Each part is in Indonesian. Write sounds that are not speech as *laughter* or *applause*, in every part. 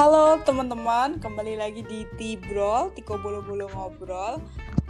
Halo teman-teman, kembali lagi di Tibrol, Tiko Bolo-Bolo Ngobrol.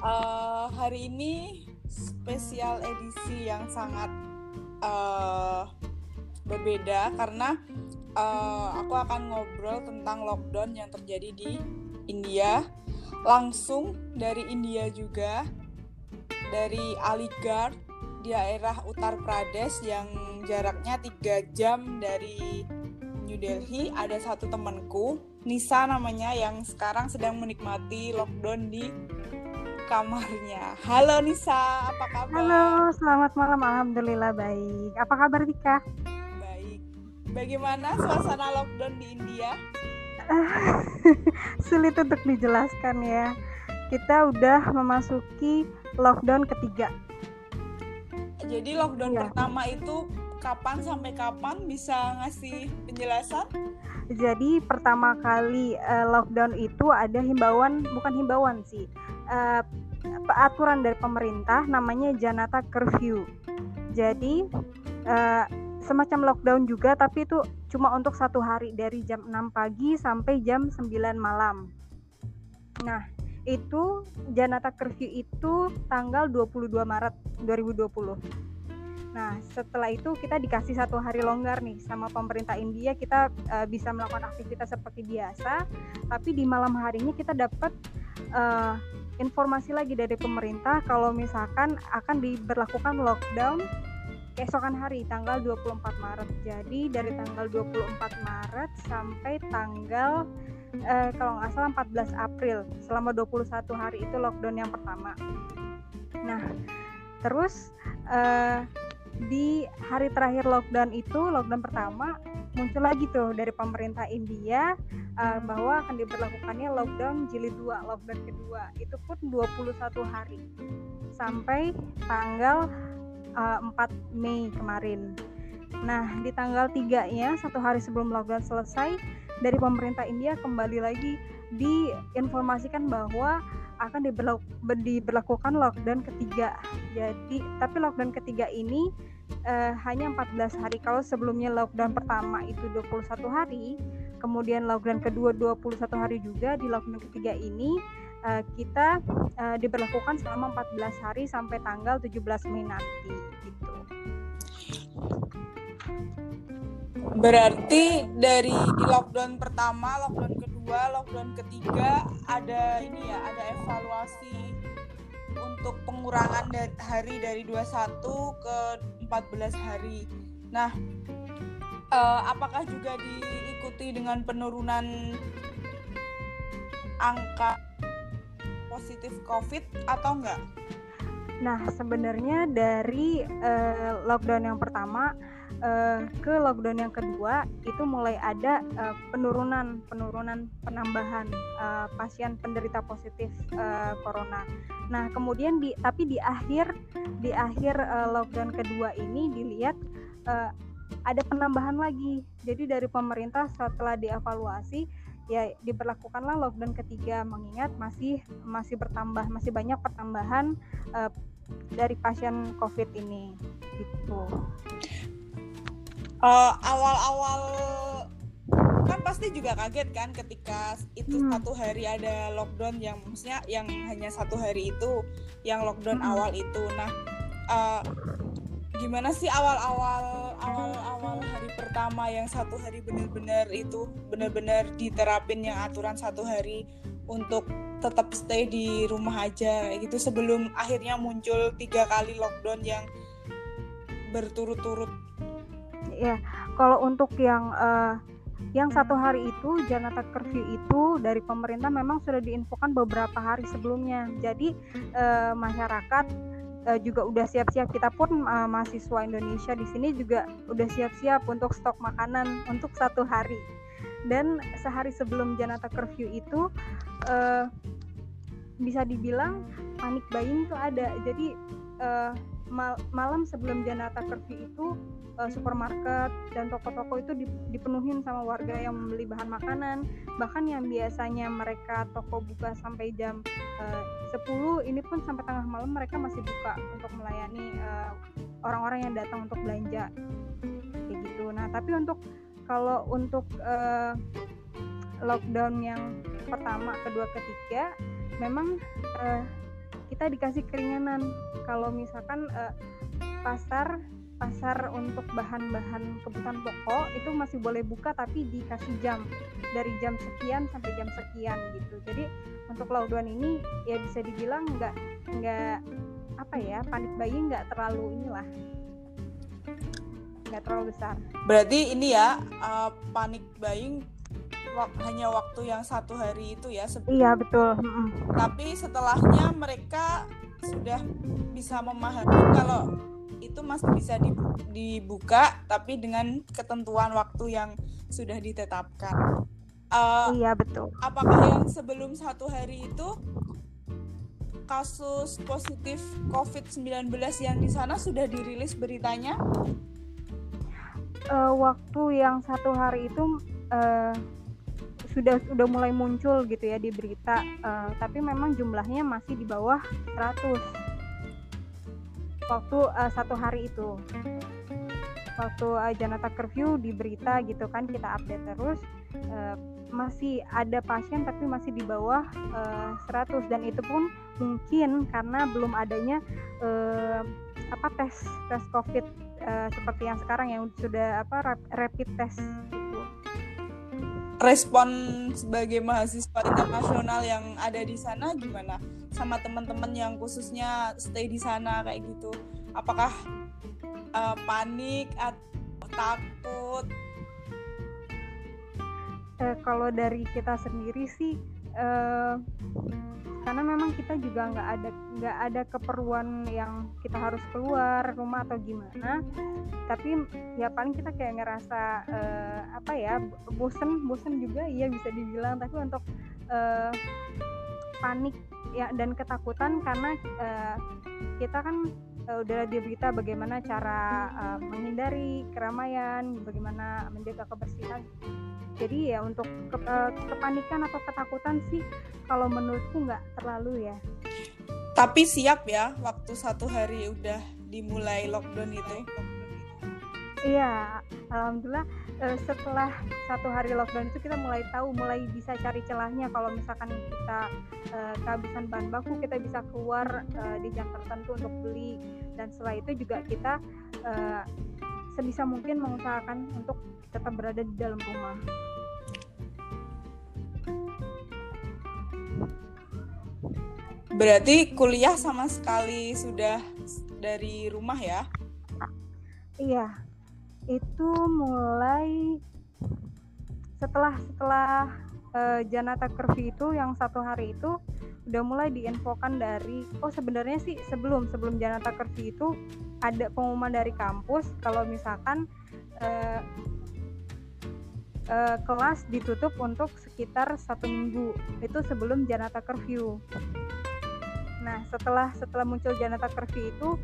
Uh, hari ini spesial edisi yang sangat uh, berbeda karena uh, aku akan ngobrol tentang lockdown yang terjadi di India, langsung dari India juga, dari Aligarh, di daerah Uttar Pradesh yang jaraknya 3 jam dari New Delhi ada satu temanku Nisa namanya yang sekarang sedang menikmati lockdown di kamarnya. Halo Nisa, apa kabar? Halo, selamat malam. Alhamdulillah baik. Apa kabar Tika? Baik. Bagaimana suasana lockdown di India? *laughs* Sulit untuk dijelaskan ya. Kita udah memasuki lockdown ketiga. Jadi lockdown ya. pertama itu kapan sampai kapan bisa ngasih penjelasan? Jadi pertama kali uh, lockdown itu ada himbauan, bukan himbauan sih, uh, aturan dari pemerintah namanya Janata Curfew. Jadi uh, semacam lockdown juga, tapi itu cuma untuk satu hari dari jam 6 pagi sampai jam 9 malam. Nah, itu Janata Curfew itu tanggal 22 Maret 2020 Nah, setelah itu kita dikasih satu hari longgar nih sama pemerintah India, kita uh, bisa melakukan aktivitas seperti biasa, tapi di malam harinya kita dapat uh, informasi lagi dari pemerintah kalau misalkan akan diberlakukan lockdown keesokan hari tanggal 24 Maret. Jadi dari tanggal 24 Maret sampai tanggal uh, kalau nggak salah 14 April selama 21 hari itu lockdown yang pertama. Nah, terus uh, di hari terakhir lockdown itu lockdown pertama muncul lagi tuh dari pemerintah India uh, bahwa akan diberlakukannya lockdown jilid 2 lockdown kedua itu pun 21 hari sampai tanggal uh, eh, 4 Mei kemarin nah di tanggal 3 nya satu hari sebelum lockdown selesai dari pemerintah India kembali lagi diinformasikan bahwa akan diberlakukan lockdown ketiga. Jadi, tapi lockdown ketiga ini uh, hanya 14 hari. Kalau sebelumnya lockdown pertama itu 21 hari, kemudian lockdown kedua 21 hari juga di lockdown ketiga ini uh, kita uh, diberlakukan selama 14 hari sampai tanggal 17 Mei nanti gitu. Berarti dari di lockdown pertama, lockdown kedua, lockdown ketiga ada ini ya, ada evaluasi untuk pengurangan hari dari 21 ke 14 hari. Nah, uh, apakah juga diikuti dengan penurunan angka positif COVID atau enggak? Nah, sebenarnya dari uh, lockdown yang pertama uh, ke lockdown yang kedua itu mulai ada uh, penurunan penurunan penambahan uh, pasien penderita positif uh, corona. Nah kemudian di tapi di akhir di akhir uh, lockdown kedua ini dilihat uh, ada penambahan lagi. Jadi dari pemerintah setelah dievaluasi ya diberlakukanlah lockdown ketiga mengingat masih masih bertambah masih banyak pertambahan uh, dari pasien COVID ini gitu awal eh, awal-awal kan pasti juga kaget kan ketika itu hmm. satu hari ada lockdown yang maksudnya yang hanya satu hari itu yang lockdown hmm. awal itu nah uh, gimana sih awal-awal awal-awal hari pertama yang satu hari benar-benar itu benar-benar diterapin yang aturan satu hari untuk tetap stay di rumah aja gitu sebelum akhirnya muncul tiga kali lockdown yang berturut-turut ya kalau untuk yang uh, yang satu hari itu Janata Curfew itu dari pemerintah memang sudah diinfokan beberapa hari sebelumnya. Jadi uh, masyarakat uh, juga udah siap-siap. Kita pun uh, mahasiswa Indonesia di sini juga udah siap-siap untuk stok makanan untuk satu hari. Dan sehari sebelum Janata Curfew itu uh, bisa dibilang panik buying itu ada. Jadi uh, mal malam sebelum Janata Curfew itu uh, supermarket dan toko-toko itu dipenuhin sama warga yang membeli bahan makanan. Bahkan yang biasanya mereka toko buka sampai jam eh, uh, 10 ini pun sampai tengah malam mereka masih buka untuk melayani eh, orang-orang uh, yang datang untuk belanja. Kayak gitu. Nah tapi untuk kalau untuk uh, lockdown yang pertama, kedua, ketiga memang uh, kita dikasih keringanan. Kalau misalkan uh, pasar pasar untuk bahan-bahan kebutuhan pokok itu masih boleh buka tapi dikasih jam. Dari jam sekian sampai jam sekian gitu. Jadi untuk lockdown ini ya bisa dibilang nggak nggak apa ya panik bayi nggak terlalu inilah. Nggak terlalu besar. Berarti ini ya uh, panik buying hanya waktu yang satu hari itu ya sebelum. iya betul tapi setelahnya mereka sudah bisa memahami kalau itu masih bisa dibuka tapi dengan ketentuan waktu yang sudah ditetapkan. Uh, iya betul. Apakah yang sebelum satu hari itu kasus positif COVID-19 yang di sana sudah dirilis beritanya? Uh, waktu yang satu hari itu uh, sudah sudah mulai muncul gitu ya di berita, uh, tapi memang jumlahnya masih di bawah 100 waktu uh, satu hari itu. Waktu uh, Janata curfew di berita gitu kan kita update terus uh, masih ada pasien tapi masih di bawah uh, 100 dan itu pun mungkin karena belum adanya uh, apa tes tes covid uh, seperti yang sekarang yang sudah apa rapid test. Respon sebagai mahasiswa internasional yang ada di sana gimana? Sama teman-teman yang khususnya stay di sana kayak gitu. Apakah uh, panik atau takut? Uh, kalau dari kita sendiri sih uh, karena memang kita juga nggak ada nggak ada keperluan yang kita harus keluar rumah atau gimana tapi ya paling kita kayak ngerasa uh, apa ya bosen bosen juga iya bisa dibilang tapi untuk uh, panik ya dan ketakutan karena uh, kita kan uh, udah di berita bagaimana cara uh, menghindari keramaian, bagaimana menjaga kebersihan. Jadi ya untuk ke, uh, kepanikan atau ketakutan sih kalau menurutku nggak terlalu ya. Tapi siap ya waktu satu hari udah dimulai lockdown itu. Iya, alhamdulillah uh, setelah satu hari lockdown itu kita mulai tahu, mulai bisa cari celahnya kalau misalkan kita uh, kehabisan bahan baku, kita bisa keluar uh, di jam tertentu untuk beli dan setelah itu juga kita uh, sebisa mungkin mengusahakan untuk tetap berada di dalam rumah. Berarti kuliah sama sekali sudah dari rumah ya? Iya, itu mulai setelah setelah uh, Janata Curfew itu yang satu hari itu udah mulai diinfokan dari oh sebenarnya sih sebelum sebelum Janata Curfew itu ada pengumuman dari kampus kalau misalkan uh, uh, kelas ditutup untuk sekitar satu minggu itu sebelum Janata Curfew. Nah setelah setelah muncul Janata Curfew itu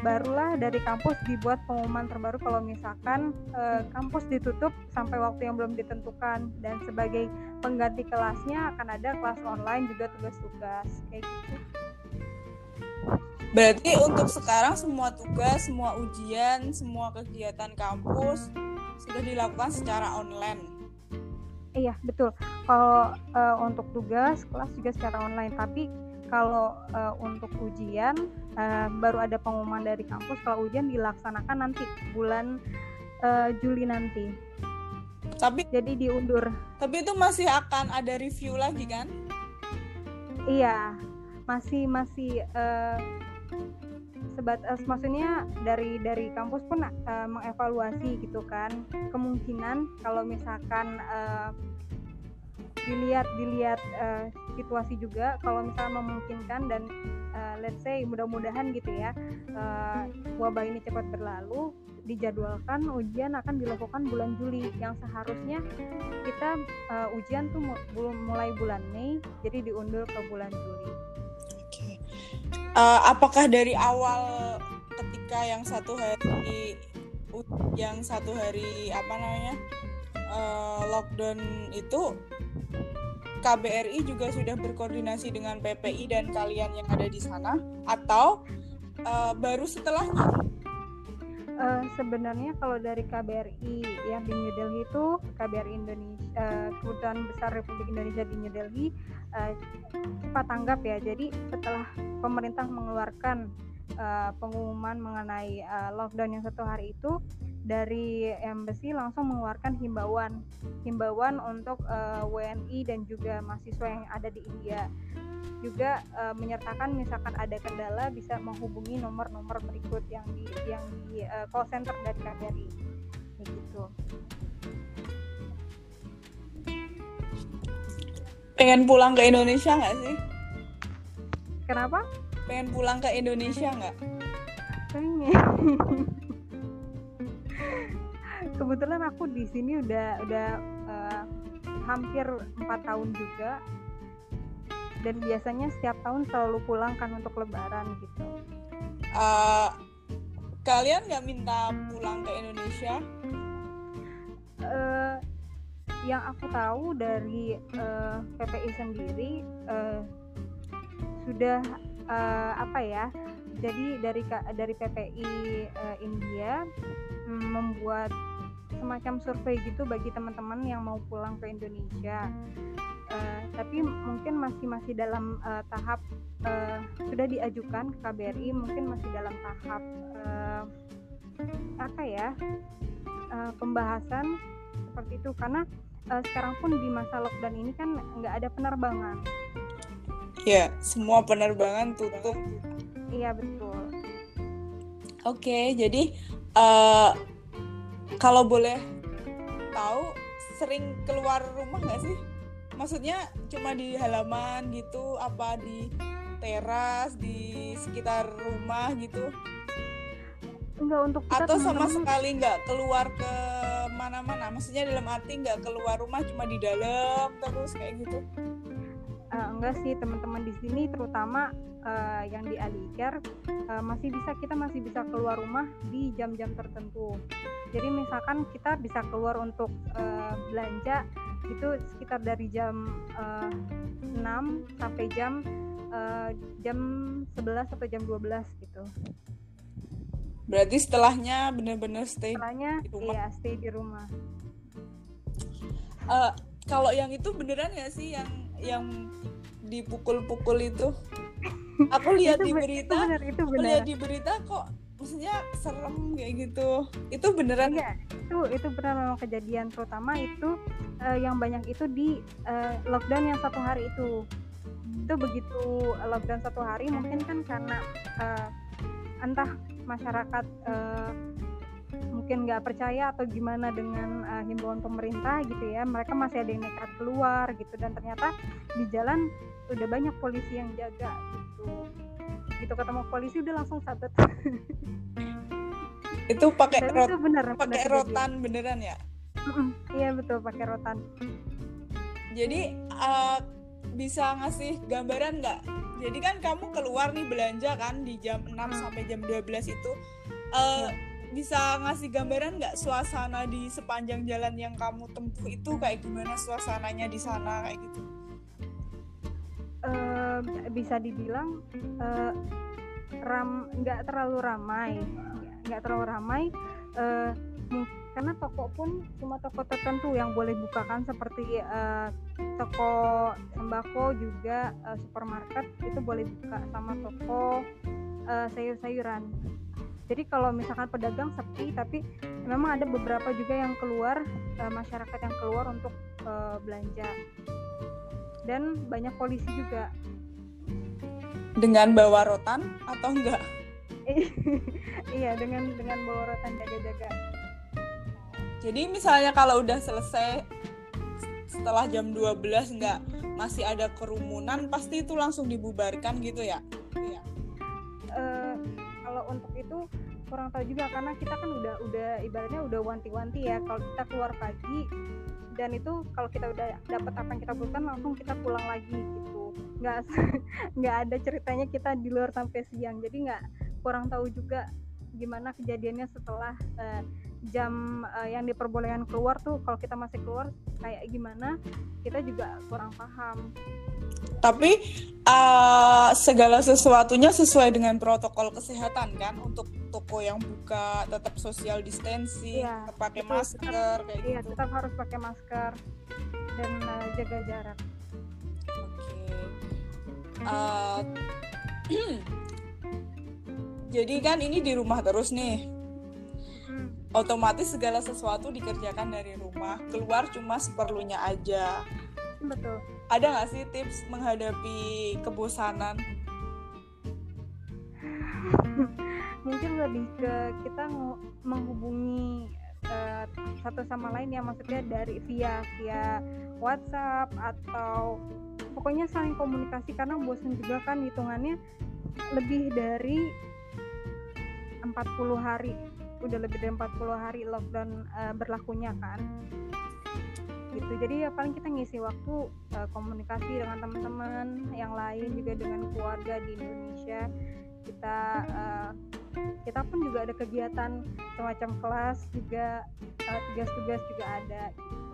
barulah dari kampus dibuat pengumuman terbaru kalau misalkan e, kampus ditutup sampai waktu yang belum ditentukan dan sebagai pengganti kelasnya akan ada kelas online juga tugas-tugas kayak gitu. Berarti untuk sekarang semua tugas, semua ujian, semua kegiatan kampus sudah dilakukan secara online. Iya betul. Kalau e, untuk tugas kelas juga secara online, tapi kalau uh, untuk ujian uh, baru ada pengumuman dari kampus kalau ujian dilaksanakan nanti bulan uh, Juli nanti. Tapi jadi diundur. Tapi itu masih akan ada review lagi kan? Iya, masih masih uh, sebatas maksudnya dari dari kampus pun uh, mengevaluasi gitu kan kemungkinan kalau misalkan uh, dilihat dilihat uh, situasi juga kalau misalnya memungkinkan dan uh, let's say mudah-mudahan gitu ya uh, wabah ini cepat berlalu dijadwalkan ujian akan dilakukan bulan Juli yang seharusnya kita uh, ujian tuh belum mulai bulan Mei jadi diundur ke bulan Juli. Uh, apakah dari awal ketika yang satu hari yang satu hari apa namanya uh, lockdown itu KBRI juga sudah berkoordinasi dengan PPI dan kalian yang ada di sana atau uh, baru setelahnya? Uh, sebenarnya kalau dari KBRI yang di New Delhi itu KBRI Indonesia uh, kedutaan besar Republik Indonesia di New Delhi uh, cepat tanggap ya. Jadi setelah pemerintah mengeluarkan uh, pengumuman mengenai uh, lockdown yang satu hari itu dari embassy langsung mengeluarkan himbauan himbauan untuk uh, WNI dan juga mahasiswa yang ada di India juga uh, menyertakan misalkan ada kendala bisa menghubungi nomor-nomor berikut yang di yang di uh, call center dari KBRI gitu. Pengen pulang ke Indonesia nggak sih? Kenapa? Pengen pulang ke Indonesia nggak? Pengen. *laughs* Kebetulan aku di sini udah udah uh, hampir empat tahun juga dan biasanya setiap tahun selalu pulang kan untuk lebaran gitu. Uh, kalian nggak minta pulang ke Indonesia? Uh, yang aku tahu dari uh, eh, PPI sendiri uh, sudah uh, apa ya jadi dari dari PPI uh, India mm, membuat semacam survei gitu bagi teman-teman yang mau pulang ke Indonesia uh, tapi mungkin masih masih dalam uh, tahap uh, sudah diajukan ke KBRI mungkin masih dalam tahap uh, apa ya uh, pembahasan seperti itu. Karena uh, sekarang pun di masa lockdown ini kan nggak ada penerbangan. Ya semua penerbangan tutup. Iya betul. Oke jadi uh, kalau boleh tahu sering keluar rumah nggak sih maksudnya cuma di halaman gitu apa di teras di sekitar rumah gitu? Enggak untuk kita atau sama sekali nggak keluar ke mana-mana? Maksudnya dalam arti nggak keluar rumah cuma di dalam terus kayak gitu? Uh, enggak sih teman-teman di sini terutama uh, yang di Aliker uh, masih bisa kita masih bisa keluar rumah di jam-jam tertentu. Jadi misalkan kita bisa keluar untuk uh, belanja itu sekitar dari jam uh, eh, 6 sampai jam uh, jam 11 atau jam 12 gitu. Berarti setelahnya benar-benar stay setelahnya, di rumah. Iya, stay di rumah. Uh, kalau yang itu beneran ya sih yang yang dipukul-pukul itu? *laughs* Aku lihat di berita, itu bener, itu bener. lihat di berita kok maksudnya serem kayak gitu itu beneran ya itu itu benar memang kejadian terutama itu uh, yang banyak itu di uh, lockdown yang satu hari itu. Itu begitu lockdown satu hari mungkin kan karena uh, entah masyarakat uh, mungkin nggak percaya atau gimana dengan uh, himbauan pemerintah gitu ya. Mereka masih ada yang nekat keluar gitu dan ternyata di jalan udah banyak polisi yang jaga gitu. Gitu ketemu polisi udah langsung sabet. Itu pakai rot itu bener, pakai rotan beneran ya iya betul pakai rotan. Jadi uh, bisa ngasih gambaran nggak? Jadi kan kamu keluar nih belanja kan di jam 6 hmm. sampai jam 12 itu uh, ya. bisa ngasih gambaran nggak suasana di sepanjang jalan yang kamu tempuh itu? Kayak gimana suasananya di sana kayak gitu? Uh, bisa dibilang uh, ram nggak terlalu ramai. Nggak terlalu ramai uh, karena toko pun cuma toko tertentu yang boleh buka kan seperti uh, toko sembako juga uh, supermarket itu boleh buka sama toko uh, sayur-sayuran. Jadi kalau misalkan pedagang sepi tapi memang ada beberapa juga yang keluar uh, masyarakat yang keluar untuk uh, belanja. Dan banyak polisi juga. Dengan bawa rotan atau enggak? *laughs* Iya dengan dengan bawa rotan jaga-jaga jadi misalnya kalau udah selesai setelah jam 12 enggak masih ada kerumunan pasti itu langsung dibubarkan gitu ya? Iya. Uh, kalau untuk itu kurang tahu juga karena kita kan udah udah ibaratnya udah wanti-wanti ya. Kalau kita keluar pagi dan itu kalau kita udah dapat apa yang kita butuhkan langsung kita pulang lagi gitu. Nggak *laughs* nggak ada ceritanya kita di luar sampai siang. Jadi nggak kurang tahu juga gimana kejadiannya setelah uh, jam uh, yang diperbolehkan keluar tuh kalau kita masih keluar kayak gimana kita juga kurang paham tapi uh, segala sesuatunya sesuai dengan protokol kesehatan kan untuk toko yang buka tetap social distancing iya, pakai masker tetap, kayak iya, gitu tetap harus pakai masker dan uh, jaga jarak oke okay. uh, *clears throat* jadi kan ini di rumah terus nih. Otomatis segala sesuatu dikerjakan dari rumah keluar cuma seperlunya aja. Betul. Ada nggak sih tips menghadapi kebosanan? *laughs* Mungkin lebih ke kita menghubungi uh, satu sama lain ya maksudnya dari via via WhatsApp atau pokoknya saling komunikasi karena bosan juga kan hitungannya lebih dari 40 hari udah lebih dari 40 hari lockdown uh, berlakunya kan gitu jadi ya paling kita ngisi waktu uh, komunikasi dengan teman-teman yang lain juga dengan keluarga di Indonesia kita uh, kita pun juga ada kegiatan semacam kelas juga tugas-tugas uh, juga ada gitu.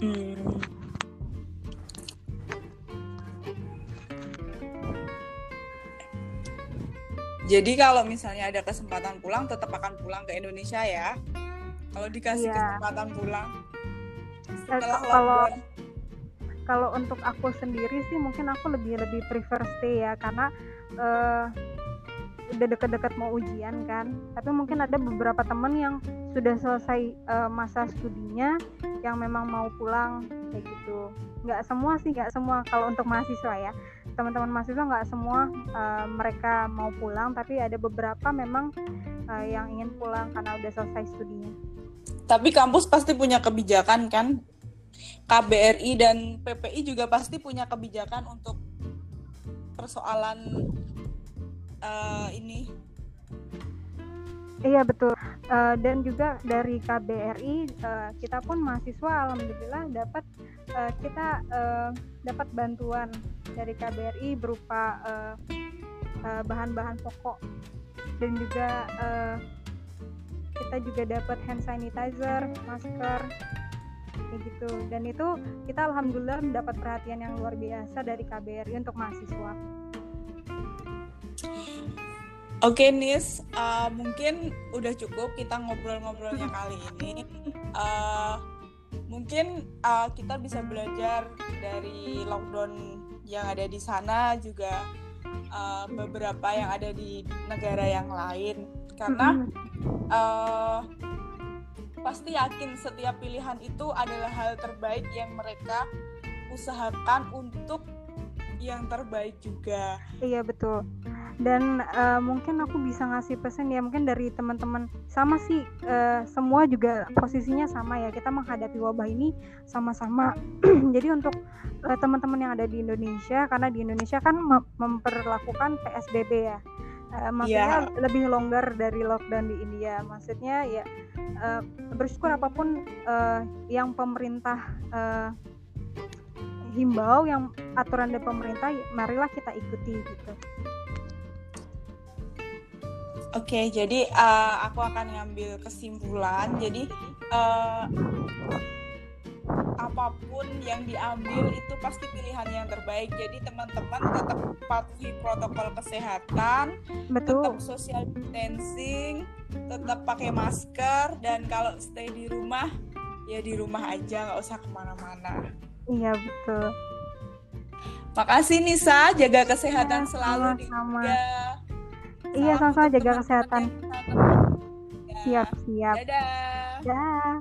Hmm. Jadi kalau misalnya ada kesempatan pulang, tetap akan pulang ke Indonesia ya. Kalau dikasih yeah. kesempatan pulang. Setelah kalau kalau untuk aku sendiri sih mungkin aku lebih lebih prefer stay ya karena uh, udah deket-deket mau ujian kan. Tapi mungkin ada beberapa temen yang sudah selesai uh, masa studinya yang memang mau pulang kayak gitu. Nggak semua sih, nggak semua kalau untuk mahasiswa ya teman-teman mahasiswa nggak semua uh, mereka mau pulang tapi ada beberapa memang uh, yang ingin pulang karena udah selesai studinya. Tapi kampus pasti punya kebijakan kan? KBRI dan PPI juga pasti punya kebijakan untuk persoalan uh, ini Iya betul. Uh, dan juga dari KBRI uh, kita pun mahasiswa alhamdulillah dapat uh, kita uh, dapat bantuan dari KBRI berupa bahan-bahan uh, uh, pokok dan juga uh, kita juga dapat hand sanitizer, masker kayak gitu. Dan itu kita alhamdulillah mendapat perhatian yang luar biasa dari KBRI untuk mahasiswa. Oke Nis, uh, mungkin udah cukup kita ngobrol-ngobrolnya kali ini. Uh, mungkin uh, kita bisa belajar dari lockdown yang ada di sana juga uh, beberapa yang ada di negara yang lain. Karena uh, pasti yakin setiap pilihan itu adalah hal terbaik yang mereka usahakan untuk yang terbaik juga. Iya betul. Dan uh, mungkin aku bisa ngasih pesan ya mungkin dari teman-teman. Sama sih uh, semua juga posisinya sama ya. Kita menghadapi wabah ini sama-sama. *clears throat* Jadi untuk uh, teman-teman yang ada di Indonesia karena di Indonesia kan memperlakukan PSBB ya. Uh, maksudnya yeah. lebih longgar dari lockdown di India. Maksudnya ya uh, bersyukur apa pun uh, yang pemerintah uh, himbau yang aturan dari pemerintah marilah kita ikuti gitu Oke, okay, jadi uh, aku akan ngambil kesimpulan. Jadi uh, apa pun yang diambil itu pasti pilihan yang terbaik. Jadi teman-teman tetap patuhi protokol kesehatan, Betul. tetap social distancing, tetap pakai masker dan kalau stay di rumah ya di rumah aja, nggak usah ke mana-mana. Iya betul. Makasih Nisa, jaga kesehatan ya, selalu sama. di Iya, sama-sama jaga kesehatan. Siap, siap. Dadah. Dadah.